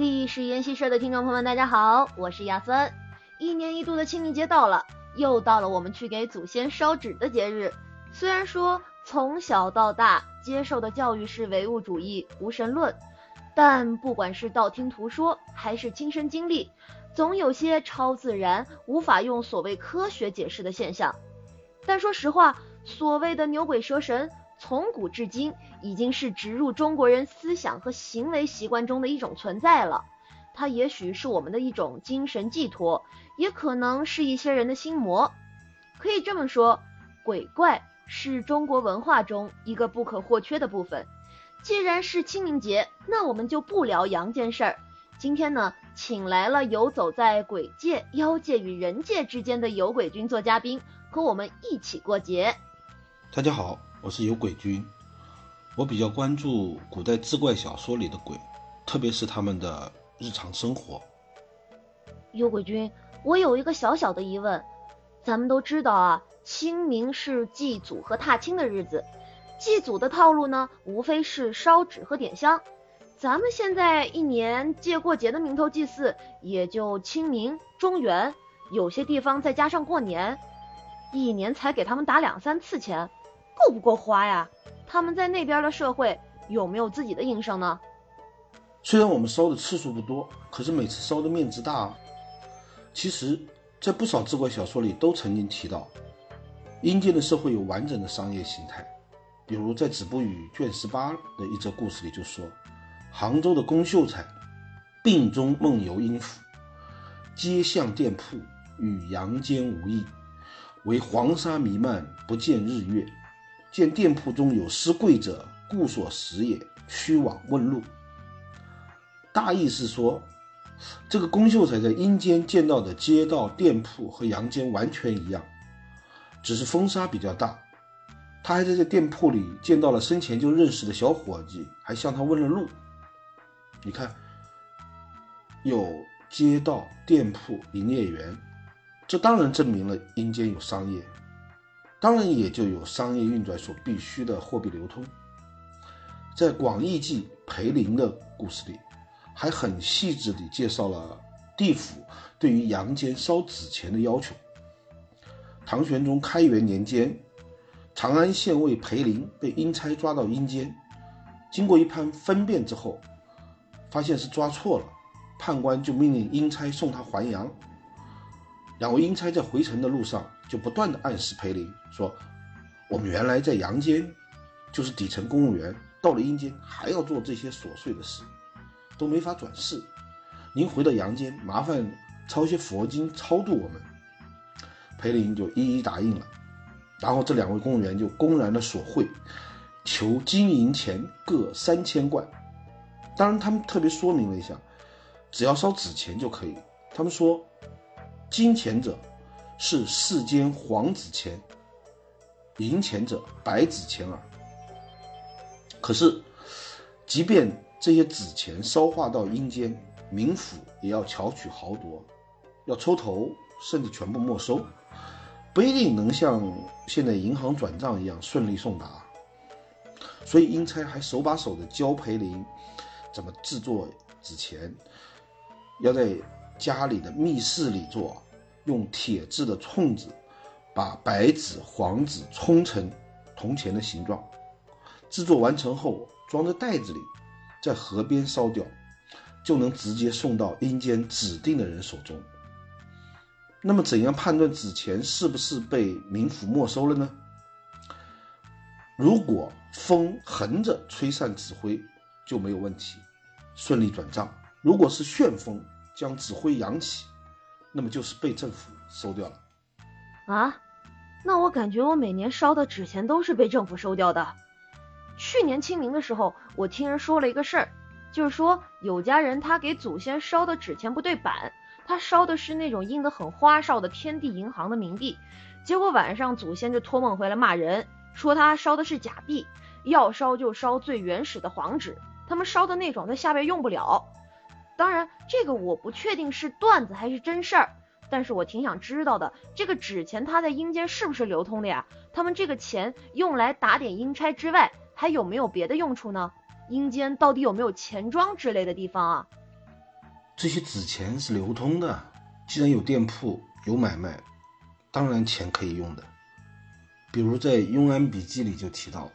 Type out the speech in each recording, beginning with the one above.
历史研习社的听众朋友们，大家好，我是亚森。一年一度的清明节到了，又到了我们去给祖先烧纸的节日。虽然说从小到大接受的教育是唯物主义、无神论，但不管是道听途说还是亲身经历，总有些超自然、无法用所谓科学解释的现象。但说实话，所谓的牛鬼蛇神，从古至今已经是植入中国人思想和行为习惯中的一种存在了。它也许是我们的一种精神寄托，也可能是一些人的心魔。可以这么说，鬼怪是中国文化中一个不可或缺的部分。既然是清明节，那我们就不聊阳间事儿。今天呢，请来了游走在鬼界、妖界与人界之间的有鬼君做嘉宾，和我们一起过节。大家好，我是有鬼君。我比较关注古代志怪小说里的鬼，特别是他们的日常生活。有鬼君，我有一个小小的疑问。咱们都知道啊，清明是祭祖和踏青的日子。祭祖的套路呢，无非是烧纸和点香。咱们现在一年借过节的名头祭祀，也就清明、中元，有些地方再加上过年，一年才给他们打两三次钱，够不够花呀？他们在那边的社会有没有自己的营生呢？虽然我们烧的次数不多，可是每次烧的面值大啊。其实，在不少志怪小说里都曾经提到，阴间的社会有完整的商业形态。比如在《子不语》卷十八的一则故事里就说。杭州的龚秀才病中梦游阴府，街巷店铺与阳间无异，唯黄沙弥漫，不见日月。见店铺中有失贵者，故所食也。趋往问路。大意是说，这个龚秀才在阴间见到的街道、店铺和阳间完全一样，只是风沙比较大。他还在这店铺里见到了生前就认识的小伙计，还向他问了路。你看，有街道、店铺、营业员，这当然证明了阴间有商业，当然也就有商业运转所必须的货币流通。在《广义记》裴林的故事里，还很细致地介绍了地府对于阳间烧纸钱的要求。唐玄宗开元年间，长安县尉裴林被阴差抓到阴间，经过一番分辨之后。发现是抓错了，判官就命令阴差送他还阳。两位阴差在回城的路上就不断的暗示裴林说：“我们原来在阳间就是底层公务员，到了阴间还要做这些琐碎的事，都没法转世。您回到阳间，麻烦抄些佛经超度我们。”裴林就一一答应了。然后这两位公务员就公然的索贿，求金银钱各三千贯。当然，他们特别说明了一下，只要烧纸钱就可以。他们说，金钱者是世间黄纸钱，银钱者白纸钱耳。可是，即便这些纸钱烧化到阴间，冥府也要巧取豪夺，要抽头，甚至全部没收，不一定能像现在银行转账一样顺利送达。所以，阴差还手把手的教裴林。怎么制作纸钱？要在家里的密室里做，用铁制的冲子把白纸、黄纸冲成铜钱的形状。制作完成后，装在袋子里，在河边烧掉，就能直接送到阴间指定的人手中。那么，怎样判断纸钱是不是被冥府没收了呢？如果风横着吹散纸灰。就没有问题，顺利转账。如果是旋风将纸灰扬起，那么就是被政府收掉了。啊，那我感觉我每年烧的纸钱都是被政府收掉的。去年清明的时候，我听人说了一个事儿，就是说有家人他给祖先烧的纸钱不对版，他烧的是那种印的很花哨的天地银行的冥币，结果晚上祖先就托梦回来骂人，说他烧的是假币，要烧就烧最原始的黄纸。他们烧的那种在下边用不了，当然这个我不确定是段子还是真事儿，但是我挺想知道的，这个纸钱它在阴间是不是流通的呀？他们这个钱用来打点阴差之外，还有没有别的用处呢？阴间到底有没有钱庄之类的地方啊？这些纸钱是流通的，既然有店铺有买卖，当然钱可以用的。比如在《庸安笔记》里就提到，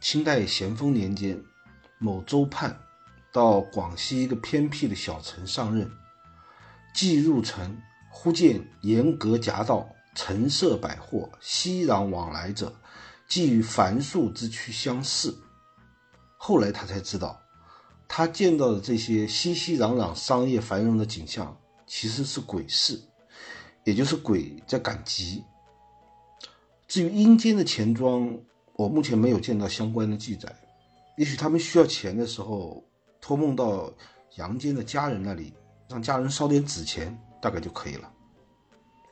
清代咸丰年间，某州判到广西一个偏僻的小城上任，既入城，忽见沿革夹道，陈设百货，熙攘往来者，既与凡俗之区相似。后来他才知道，他见到的这些熙熙攘攘、商业繁荣的景象，其实是鬼市，也就是鬼在赶集。至于阴间的钱庄，我目前没有见到相关的记载。也许他们需要钱的时候，托梦到阳间的家人那里，让家人烧点纸钱，大概就可以了。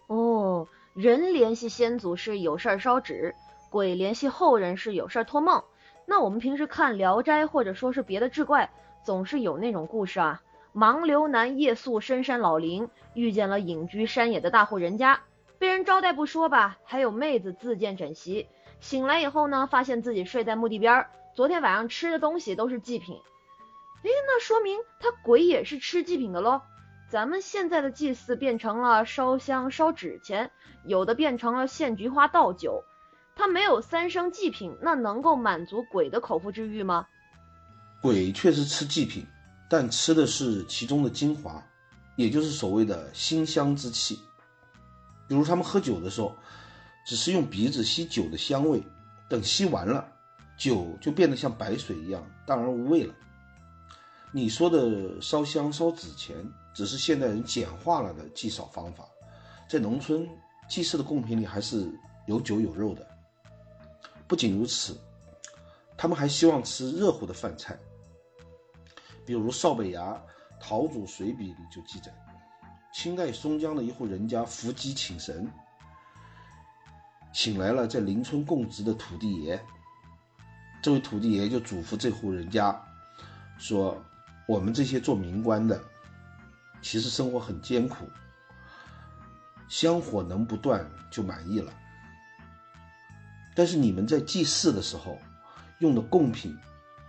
哦，人联系先祖是有事儿烧纸，鬼联系后人是有事儿托梦。那我们平时看《聊斋》或者说是别的志怪，总是有那种故事啊。盲流男夜宿深山老林，遇见了隐居山野的大户人家，被人招待不说吧，还有妹子自荐枕席。醒来以后呢，发现自己睡在墓地边儿，昨天晚上吃的东西都是祭品。诶，那说明他鬼也是吃祭品的喽。咱们现在的祭祀变成了烧香烧纸钱，有的变成了献菊花倒酒。他没有三生祭品，那能够满足鬼的口腹之欲吗？鬼确实吃祭品，但吃的是其中的精华，也就是所谓的馨香之气。比如他们喝酒的时候，只是用鼻子吸酒的香味，等吸完了，酒就变得像白水一样淡而无味了。你说的烧香烧纸钱，只是现代人简化了的祭扫方法，在农村祭祀的贡品里还是有酒有肉的。不仅如此，他们还希望吃热乎的饭菜。比如邵北崖《陶祖随笔》里就记载，清代松江的一户人家伏鸡请神，请来了在邻村供职的土地爷。这位土地爷就嘱咐这户人家说：“我们这些做民官的，其实生活很艰苦，香火能不断就满意了。”但是你们在祭祀的时候用的贡品、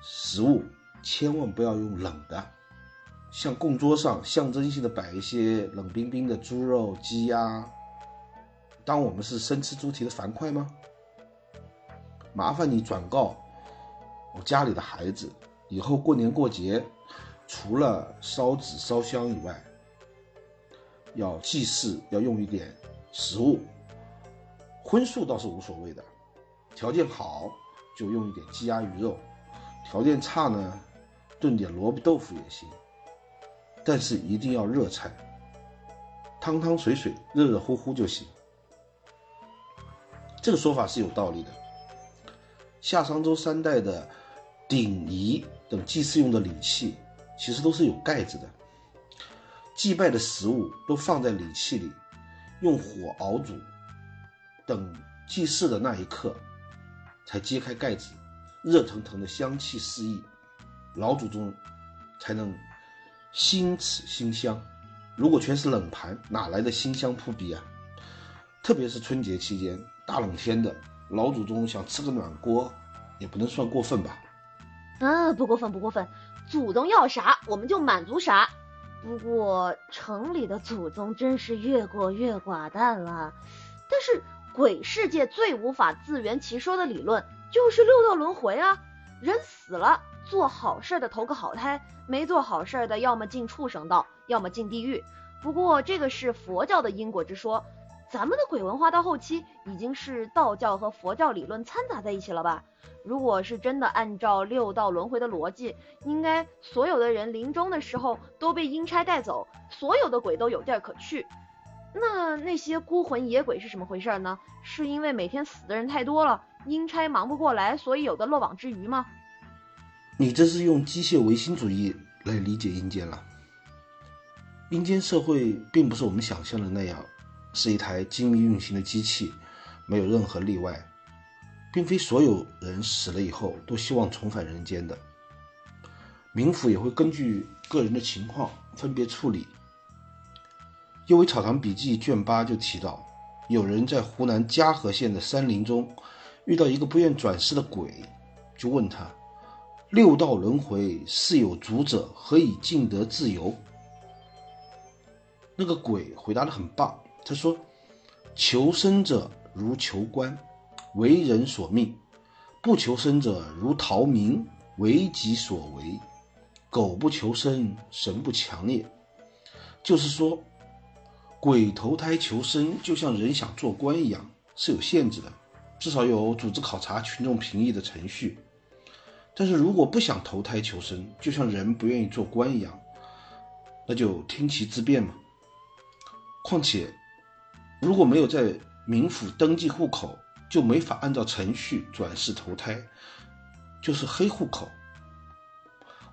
食物，千万不要用冷的，像供桌上象征性的摆一些冷冰冰的猪肉、鸡鸭，当我们是生吃猪蹄的樊哙吗？麻烦你转告我家里的孩子，以后过年过节，除了烧纸烧香以外，要祭祀要用一点食物，荤素倒是无所谓的。条件好就用一点鸡鸭鱼肉，条件差呢，炖点萝卜豆腐也行。但是一定要热菜，汤汤水水、热热乎乎就行。这个说法是有道理的。夏商周三代的鼎仪等祭祀用的礼器，其实都是有盖子的。祭拜的食物都放在礼器里，用火熬煮，等祭祀的那一刻。才揭开盖子，热腾腾的香气四溢，老祖宗才能心此馨香。如果全是冷盘，哪来的馨香扑鼻啊？特别是春节期间，大冷天的，老祖宗想吃个暖锅，也不能算过分吧？啊，不过分，不过分，祖宗要啥我们就满足啥。不过城里的祖宗真是越过越寡淡了，但是。鬼世界最无法自圆其说的理论就是六道轮回啊！人死了，做好事的投个好胎，没做好事的要么进畜生道，要么进地狱。不过这个是佛教的因果之说，咱们的鬼文化到后期已经是道教和佛教理论掺杂在一起了吧？如果是真的按照六道轮回的逻辑，应该所有的人临终的时候都被阴差带走，所有的鬼都有地儿可去。那那些孤魂野鬼是什么回事呢？是因为每天死的人太多了，阴差忙不过来，所以有的漏网之鱼吗？你这是用机械唯心主义来理解阴间了。阴间社会并不是我们想象的那样，是一台精密运行的机器，没有任何例外，并非所有人死了以后都希望重返人间的。冥府也会根据个人的情况分别处理。《右为草堂笔记》卷八就提到，有人在湖南嘉禾县的山林中遇到一个不愿转世的鬼，就问他：“六道轮回，是有主者，何以尽得自由？”那个鬼回答的很棒，他说：“求生者如求官，为人所命；不求生者如逃民，为己所为。狗不求生，神不强也。”就是说，鬼投胎求生，就像人想做官一样，是有限制的，至少有组织考察、群众评议的程序。但是如果不想投胎求生，就像人不愿意做官一样，那就听其自便嘛。况且，如果没有在冥府登记户口，就没法按照程序转世投胎，就是黑户口。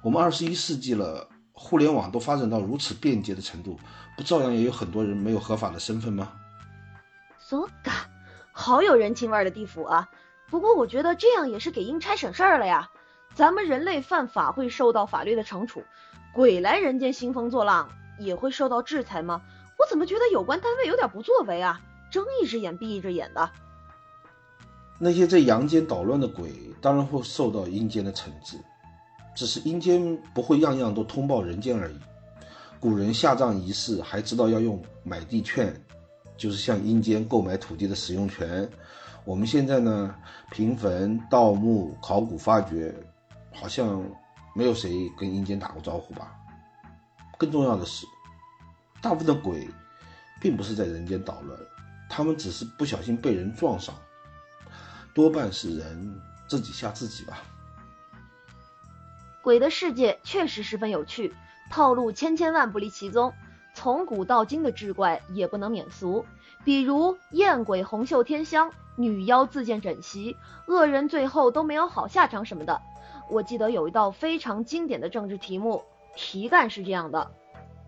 我们二十一世纪了，互联网都发展到如此便捷的程度，不照样也有很多人没有合法的身份吗？索嘎，好有人情味的地府啊！不过我觉得这样也是给阴差省事儿了呀。咱们人类犯法会受到法律的惩处，鬼来人间兴风作浪也会受到制裁吗？我怎么觉得有关单位有点不作为啊？睁一只眼闭一只眼的。那些在阳间捣乱的鬼当然会受到阴间的惩治，只是阴间不会样样都通报人间而已。古人下葬仪式还知道要用买地券，就是向阴间购买土地的使用权。我们现在呢，平坟、盗墓、考古发掘。好像没有谁跟阴间打过招呼吧。更重要的是，大部分的鬼并不是在人间捣乱，他们只是不小心被人撞上，多半是人自己吓自己吧。鬼的世界确实十分有趣，套路千千万不离其宗，从古到今的志怪也不能免俗，比如艳鬼红袖添香、女妖自荐枕席、恶人最后都没有好下场什么的。我记得有一道非常经典的政治题目，题干是这样的：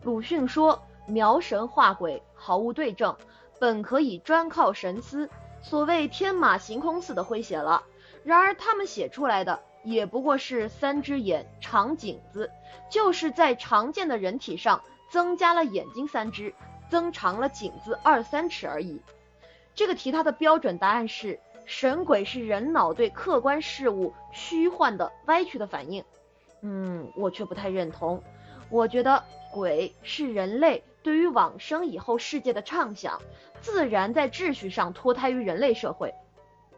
鲁迅说描神画鬼毫无对证，本可以专靠神思，所谓天马行空似的诙谐了。然而他们写出来的也不过是三只眼长颈子，就是在常见的人体上增加了眼睛三只，增长了颈子二三尺而已。这个题它的标准答案是。神鬼是人脑对客观事物虚幻的歪曲的反应，嗯，我却不太认同。我觉得鬼是人类对于往生以后世界的畅想，自然在秩序上脱胎于人类社会。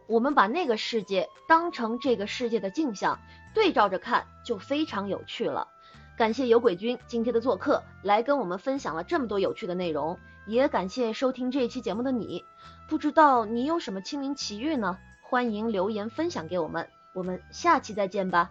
我们把那个世界当成这个世界的镜像，对照着看就非常有趣了。感谢有鬼君今天的做客，来跟我们分享了这么多有趣的内容，也感谢收听这一期节目的你。不知道你有什么清明奇遇呢？欢迎留言分享给我们，我们下期再见吧。